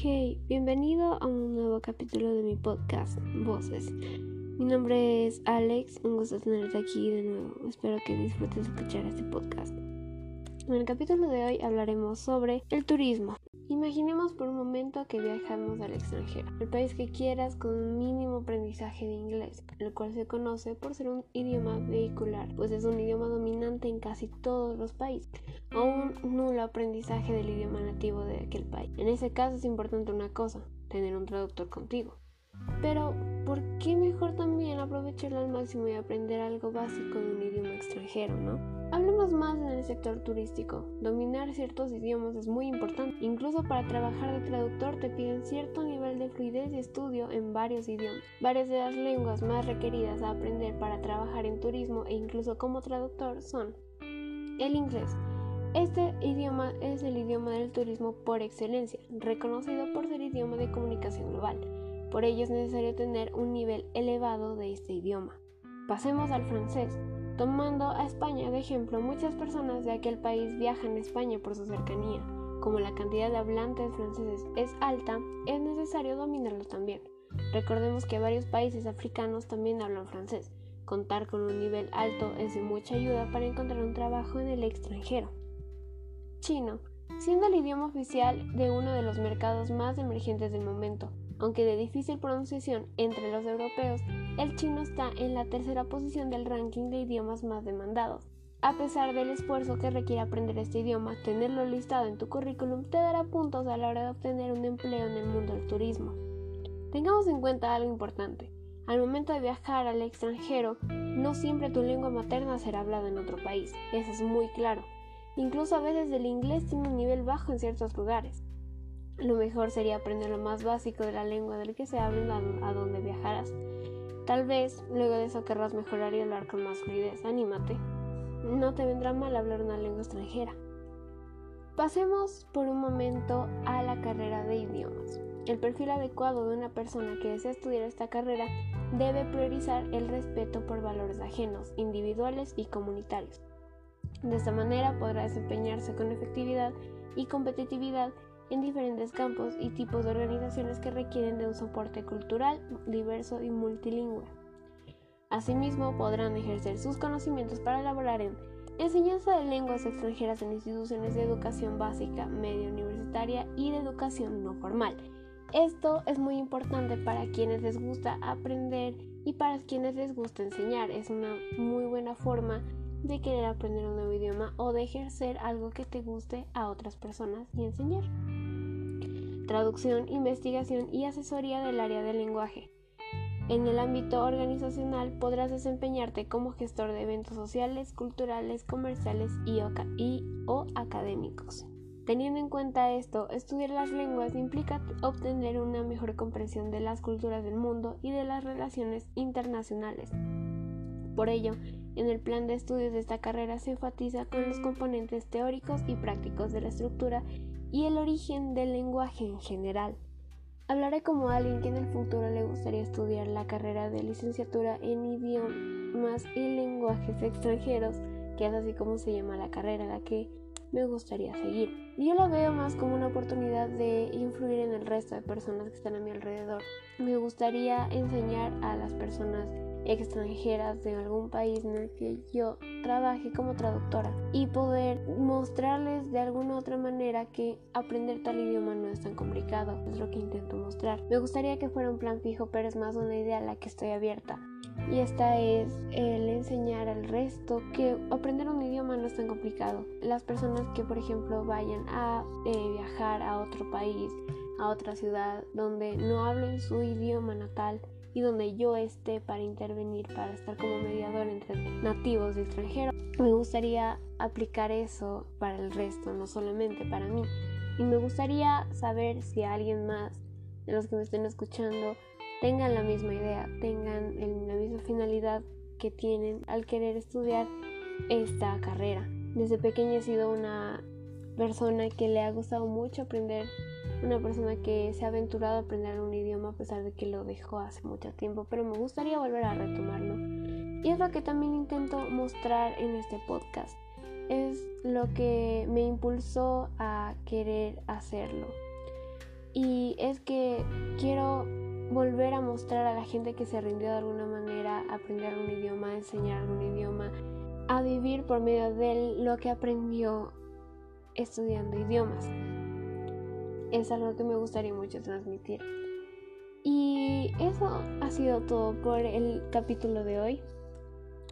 Hey, bienvenido a un nuevo capítulo de mi podcast, Voces. Mi nombre es Alex, un gusto tenerte aquí de nuevo. Espero que disfrutes escuchar este podcast. En el capítulo de hoy hablaremos sobre el turismo. Imaginemos por un momento que viajamos al extranjero, el país que quieras con un mínimo aprendizaje de inglés, el cual se conoce por ser un idioma vehicular, pues es un idioma dominante en casi todos los países, o un nulo aprendizaje del idioma nativo de aquel país. En ese caso es importante una cosa, tener un traductor contigo. Pero, ¿por qué mejor también aprovecharlo al máximo y aprender algo básico de un idioma extranjero, no? Hablemos más en el sector turístico. Dominar ciertos idiomas es muy importante. Incluso para trabajar de traductor te piden cierto nivel de fluidez y estudio en varios idiomas. Varias de las lenguas más requeridas a aprender para trabajar en turismo e incluso como traductor son el inglés. Este idioma es el idioma del turismo por excelencia, reconocido por ser idioma de comunicación global. Por ello es necesario tener un nivel elevado de este idioma. Pasemos al francés. Tomando a España de ejemplo, muchas personas de aquel país viajan a España por su cercanía. Como la cantidad de hablantes franceses es alta, es necesario dominarlo también. Recordemos que varios países africanos también hablan francés. Contar con un nivel alto es de mucha ayuda para encontrar un trabajo en el extranjero. Chino, siendo el idioma oficial de uno de los mercados más emergentes del momento, aunque de difícil pronunciación entre los europeos, el chino está en la tercera posición del ranking de idiomas más demandados. A pesar del esfuerzo que requiere aprender este idioma, tenerlo listado en tu currículum te dará puntos a la hora de obtener un empleo en el mundo del turismo. Tengamos en cuenta algo importante. Al momento de viajar al extranjero, no siempre tu lengua materna será hablada en otro país, eso es muy claro. Incluso a veces el inglés tiene un nivel bajo en ciertos lugares. Lo mejor sería aprender lo más básico de la lengua del que se habla a donde viajarás. Tal vez luego de eso querrás mejorar y hablar con más fluidez. Anímate. No te vendrá mal hablar una lengua extranjera. Pasemos por un momento a la carrera de idiomas. El perfil adecuado de una persona que desea estudiar esta carrera debe priorizar el respeto por valores ajenos, individuales y comunitarios. De esta manera podrá desempeñarse con efectividad y competitividad en diferentes campos y tipos de organizaciones que requieren de un soporte cultural diverso y multilingüe. Asimismo, podrán ejercer sus conocimientos para elaborar en enseñanza de lenguas extranjeras en instituciones de educación básica, media universitaria y de educación no formal. Esto es muy importante para quienes les gusta aprender y para quienes les gusta enseñar. Es una muy buena forma de querer aprender un nuevo idioma o de ejercer algo que te guste a otras personas y enseñar traducción, investigación y asesoría del área del lenguaje. En el ámbito organizacional podrás desempeñarte como gestor de eventos sociales, culturales, comerciales y, o, académicos. Teniendo en cuenta esto, estudiar las lenguas implica obtener una mejor comprensión de las culturas del mundo y de las relaciones internacionales. Por ello, en el plan de estudios de esta carrera se enfatiza con los componentes teóricos y prácticos de la estructura y el origen del lenguaje en general. Hablaré como alguien que en el futuro le gustaría estudiar la carrera de licenciatura en idiomas y lenguajes extranjeros, que es así como se llama la carrera la que me gustaría seguir. Yo la veo más como una oportunidad de influir en el resto de personas que están a mi alrededor. Me gustaría enseñar a las personas extranjeras de algún país en el que yo trabaje como traductora y poder mostrarles de alguna otra manera que aprender tal idioma no es tan complicado, es lo que intento mostrar. Me gustaría que fuera un plan fijo, pero es más una idea a la que estoy abierta. Y esta es el enseñar al resto que aprender un idioma no es tan complicado. Las personas que, por ejemplo, vayan a eh, viajar a otro país, a otra ciudad donde no hablen su idioma natal, y donde yo esté para intervenir, para estar como mediador entre nativos y extranjeros. Me gustaría aplicar eso para el resto, no solamente para mí. Y me gustaría saber si alguien más de los que me estén escuchando tengan la misma idea, tengan la misma finalidad que tienen al querer estudiar esta carrera. Desde pequeña he sido una persona que le ha gustado mucho aprender una persona que se ha aventurado a aprender un idioma a pesar de que lo dejó hace mucho tiempo, pero me gustaría volver a retomarlo. Y es lo que también intento mostrar en este podcast. Es lo que me impulsó a querer hacerlo. Y es que quiero volver a mostrar a la gente que se rindió de alguna manera, aprender algún idioma, enseñar algún idioma, a vivir por medio de lo que aprendió estudiando idiomas. Es algo que me gustaría mucho transmitir. Y eso ha sido todo por el capítulo de hoy.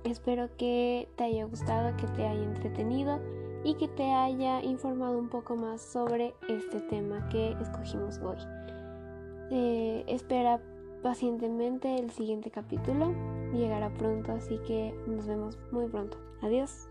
Espero que te haya gustado, que te haya entretenido y que te haya informado un poco más sobre este tema que escogimos hoy. Eh, espera pacientemente el siguiente capítulo. Llegará pronto, así que nos vemos muy pronto. Adiós.